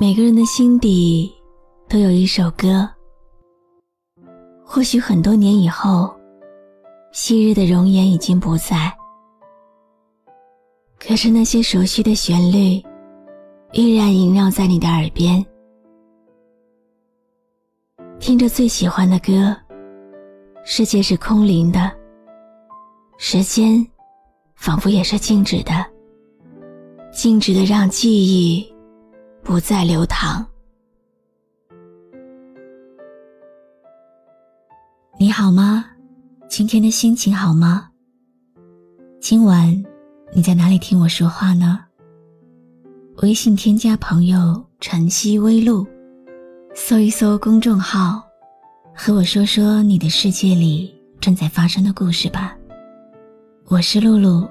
每个人的心底都有一首歌，或许很多年以后，昔日的容颜已经不在，可是那些熟悉的旋律依然萦绕在你的耳边。听着最喜欢的歌，世界是空灵的，时间仿佛也是静止的，静止的让记忆。不再流淌。你好吗？今天的心情好吗？今晚你在哪里听我说话呢？微信添加朋友“晨曦微露”，搜一搜公众号，和我说说你的世界里正在发生的故事吧。我是露露，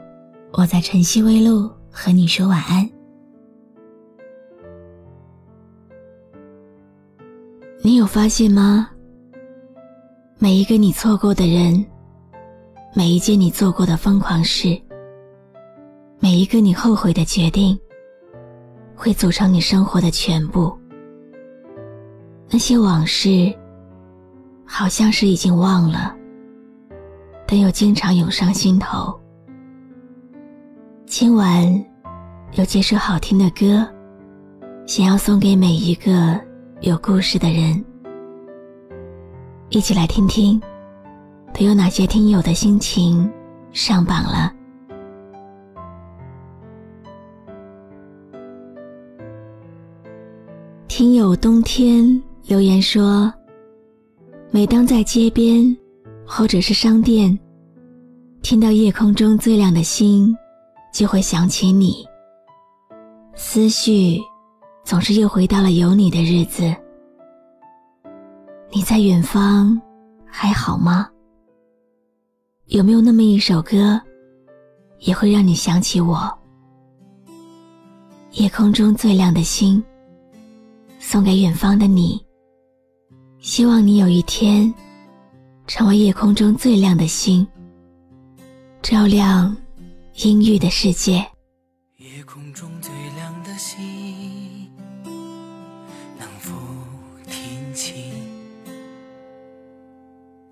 我在晨曦微露和你说晚安。你有发现吗？每一个你错过的人，每一件你做过的疯狂事，每一个你后悔的决定，会组成你生活的全部。那些往事，好像是已经忘了，但又经常涌上心头。今晚有几首好听的歌，想要送给每一个。有故事的人，一起来听听，都有哪些听友的心情上榜了？听友冬天留言说：“每当在街边或者是商店，听到夜空中最亮的星，就会想起你，思绪。”总是又回到了有你的日子。你在远方还好吗？有没有那么一首歌，也会让你想起我？夜空中最亮的星，送给远方的你。希望你有一天，成为夜空中最亮的星，照亮阴郁的世界。夜空中最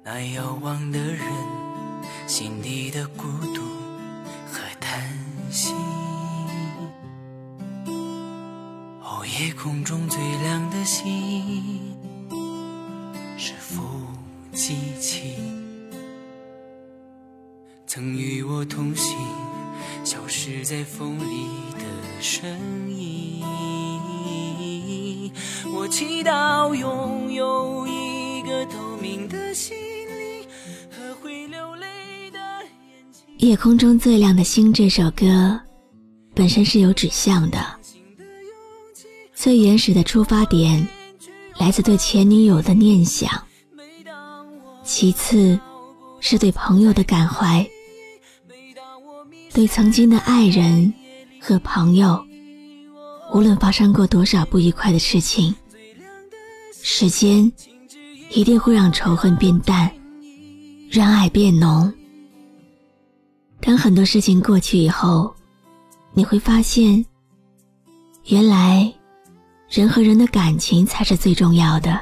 那遥望的人心底的孤独和叹息。哦，夜空中最亮的星是副机器，曾与我同行，消失在风里的身影。我祈祷拥有一个透明的心。夜空中最亮的星这首歌，本身是有指向的。最原始的出发点，来自对前女友的念想；其次，是对朋友的感怀，对曾经的爱人和朋友，无论发生过多少不愉快的事情，时间一定会让仇恨变淡，让爱变浓。当很多事情过去以后，你会发现，原来人和人的感情才是最重要的。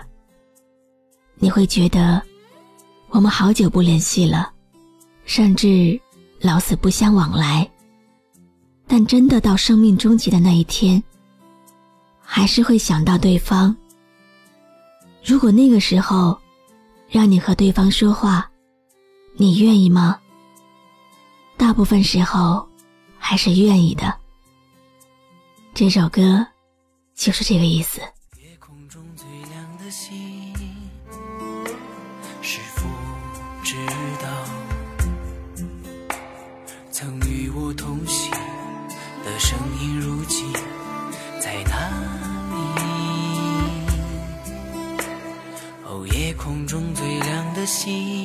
你会觉得我们好久不联系了，甚至老死不相往来。但真的到生命终结的那一天，还是会想到对方。如果那个时候让你和对方说话，你愿意吗？大部分时候还是愿意的。这首歌就是这个意思。夜空中最亮的星是否知道曾与我同行的声音如今在哪里？哦夜空中最亮的星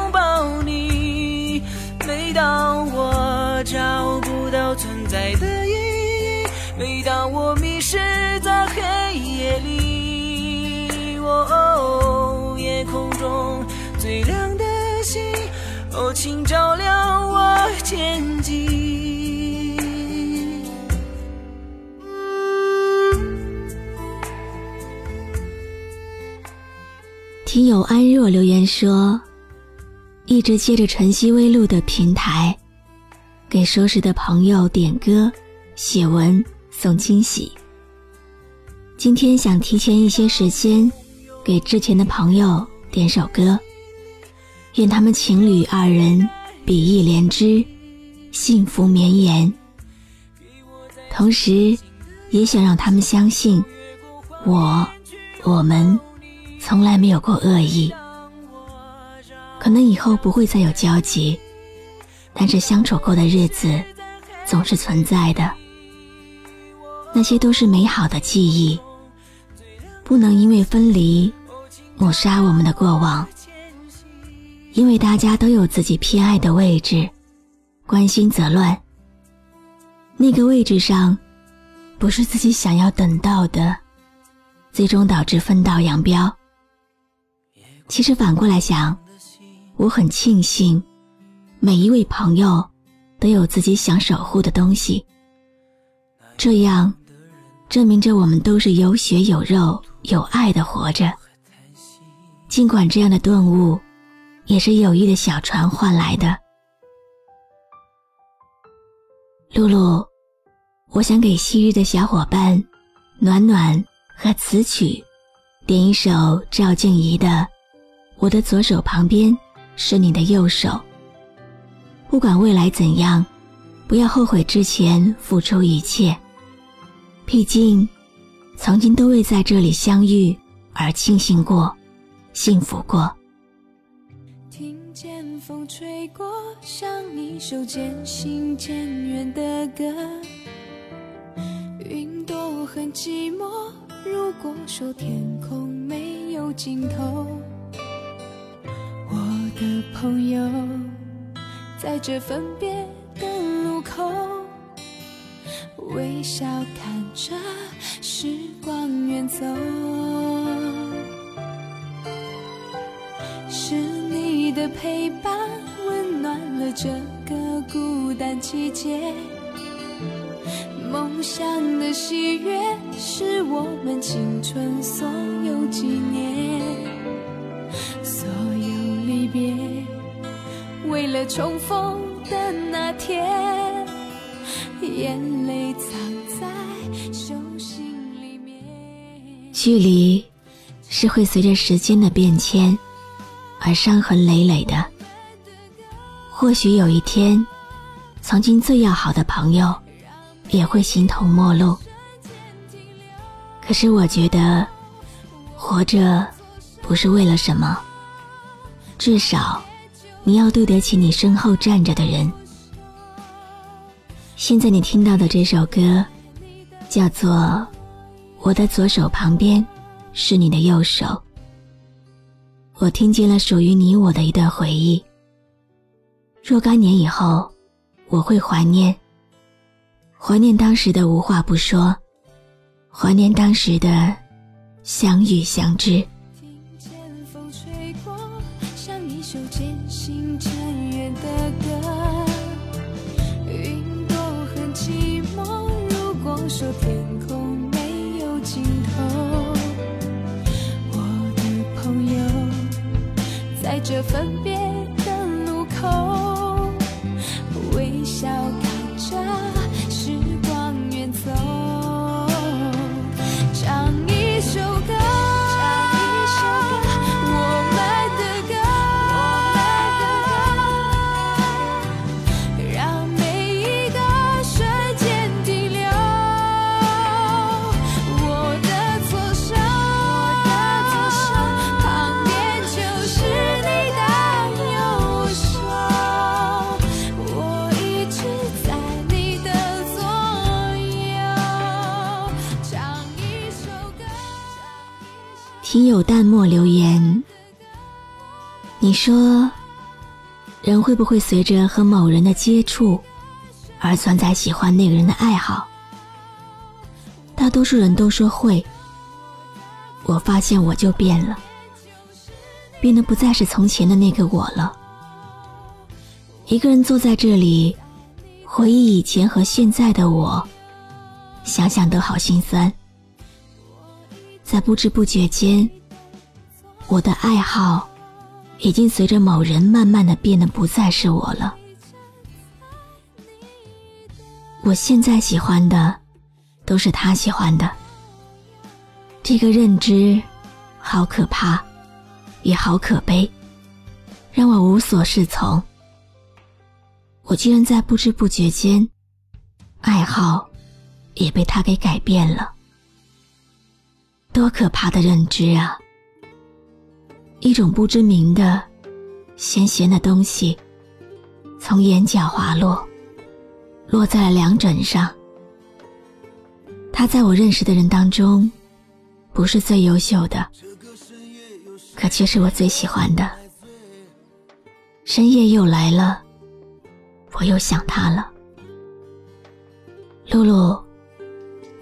当我找不到存在的意义，每当我迷失在黑夜里，哦，夜空中最亮的星，哦，请照亮我前进。听友安若留言说。一直借着晨曦微露的平台，给熟识的朋友点歌、写文、送惊喜。今天想提前一些时间，给之前的朋友点首歌，愿他们情侣二人比翼连枝，幸福绵延。同时，也想让他们相信，我、我们从来没有过恶意。可能以后不会再有交集，但是相处过的日子总是存在的。那些都是美好的记忆，不能因为分离抹杀我们的过往。因为大家都有自己偏爱的位置，关心则乱。那个位置上，不是自己想要等到的，最终导致分道扬镳。其实反过来想。我很庆幸，每一位朋友都有自己想守护的东西。这样，证明着我们都是有血有肉有爱的活着。尽管这样的顿悟，也是友谊的小船换来的。露露，我想给昔日的小伙伴暖暖和词曲点一首赵静怡的《我的左手旁边》。是你的右手。不管未来怎样，不要后悔之前付出一切。毕竟，曾经都为在这里相遇而庆幸过，幸福过。听见风吹过，像一首渐行渐远的歌。云朵很寂寞，如果说天空没有尽头。的朋友，在这分别的路口，微笑看着时光远走。是你的陪伴，温暖了这个孤单季节。梦想的喜悦，是我们青春所有纪念。了重逢的那天，眼泪藏在手心里面。距离是会随着时间的变迁而伤痕累累的。或许有一天，曾经最要好的朋友也会形同陌路。可是我觉得，活着不是为了什么。至少，你要对得起你身后站着的人。现在你听到的这首歌，叫做《我的左手旁边是你的右手》。我听见了属于你我的一段回忆。若干年以后，我会怀念，怀念当时的无话不说，怀念当时的相遇相知。分别听友淡漠留言，你说，人会不会随着和某人的接触，而存在喜欢那个人的爱好？大多数人都说会。我发现我就变了，变得不再是从前的那个我了。一个人坐在这里，回忆以前和现在的我，想想都好心酸。在不知不觉间，我的爱好已经随着某人慢慢的变得不再是我了。我现在喜欢的，都是他喜欢的。这个认知，好可怕，也好可悲，让我无所适从。我居然在不知不觉间，爱好也被他给改变了。多可怕的认知啊！一种不知名的咸咸的东西，从眼角滑落，落在了两枕上。他在我认识的人当中，不是最优秀的，可却是我最喜欢的。深夜又来了，我又想他了。露露，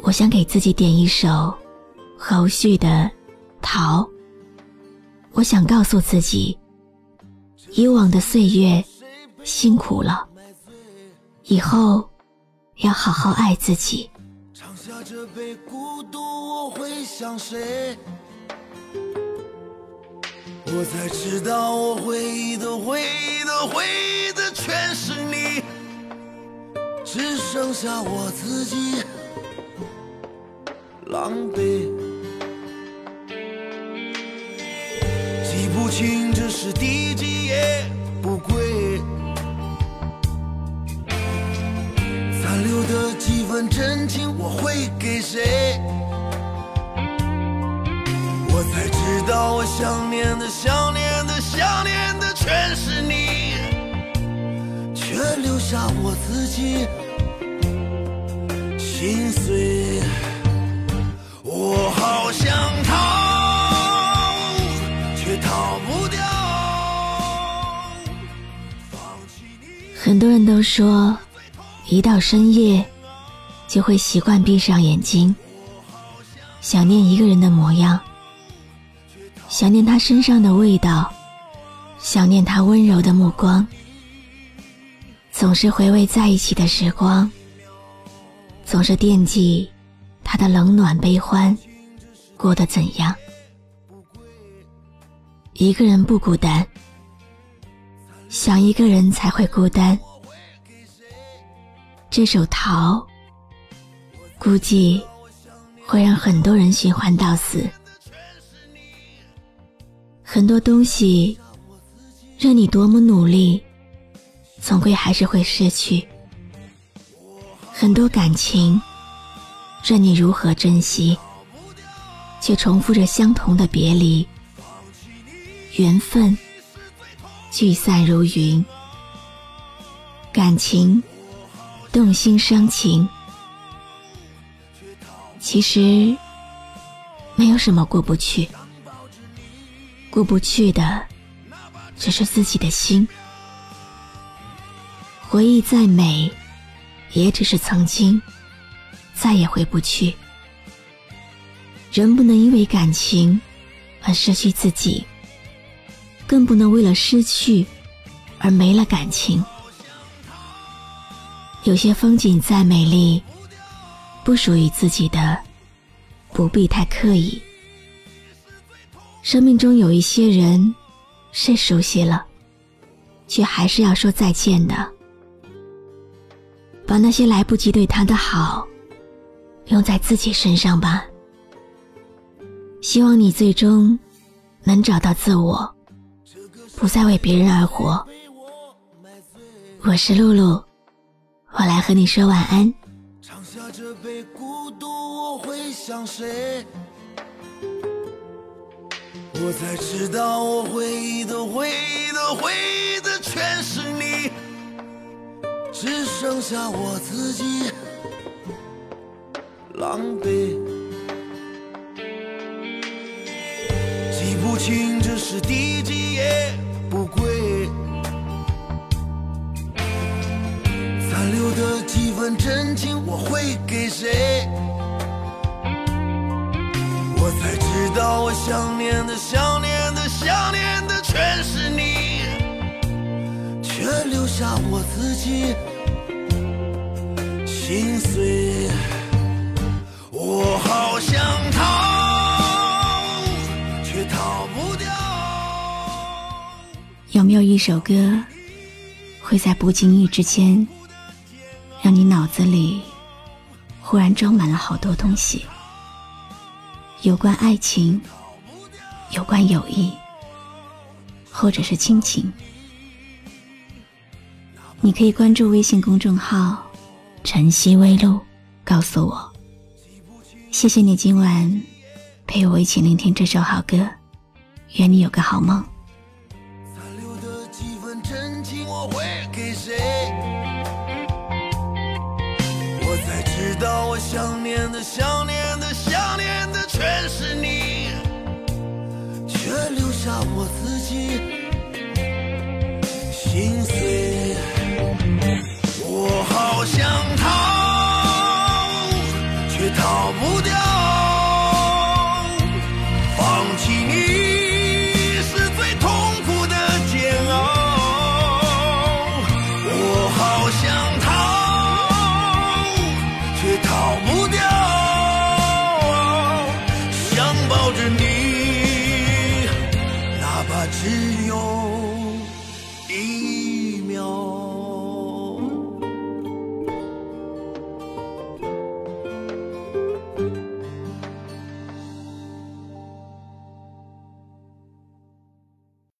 我想给自己点一首。后续的逃，我想告诉自己，以往的岁月辛苦了，以后要好好爱自己。尝下这杯孤独，我会想谁？我才知道，我回忆的回忆的回忆的全是你，只剩下我自己狼狈。不清这是第几夜不归，残留的几分真情我会给谁？我才知道我想念的想念的想念的全是你，却留下我自己心碎。我好想逃。很多人都说，一到深夜，就会习惯闭上眼睛，想念一个人的模样，想念他身上的味道，想念他温柔的目光，总是回味在一起的时光，总是惦记他的冷暖悲欢，过得怎样？一个人不孤单。想一个人才会孤单。这首《逃》估计会让很多人循环到死。很多东西，任你多么努力，总归还是会失去。很多感情，任你如何珍惜，却重复着相同的别离。缘分。聚散如云，感情动心伤情，其实没有什么过不去，过不去的只是自己的心。回忆再美，也只是曾经，再也回不去。人不能因为感情而失去自己。更不能为了失去而没了感情。有些风景再美丽，不属于自己的，不必太刻意。生命中有一些人是熟悉了，却还是要说再见的。把那些来不及对他的好，用在自己身上吧。希望你最终能找到自我。不再为别人而活。我是露露，我来和你说晚安。尝下这杯孤独，我会想谁？我才知道，我回忆的回忆的回忆的全是你，只剩下我自己狼狈。记不清这是第几几分真情我会给谁？我才知道我想念的、想念的、想念的全是你，却留下我自己心碎。我好想逃，却逃不掉。有没有一首歌，会在不经意之间，让你脑子里忽然装满了好多东西？有关爱情，有关友谊，或者是亲情。你可以关注微信公众号“晨曦微露”，告诉我。谢谢你今晚陪我一起聆听这首好歌，愿你有个好梦。残留的几分真情我会给谁？道我想念的、想念的、想念的全是你，却留下我自己心碎。我好想逃，却逃不掉。放弃你